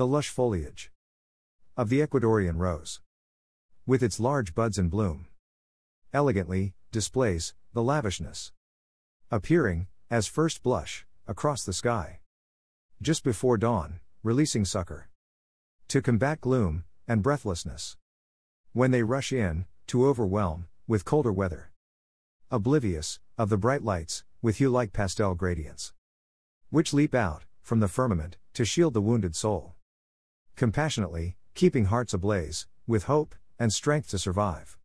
the lush foliage of the Ecuadorian rose, with its large buds in bloom, elegantly displays the lavishness appearing, as first blush, across the sky. Just before dawn, releasing succor to combat gloom and breathlessness. When they rush in, to overwhelm, with colder weather. Oblivious of the bright lights, with hue like pastel gradients, which leap out from the firmament to shield the wounded soul. Compassionately, keeping hearts ablaze with hope and strength to survive.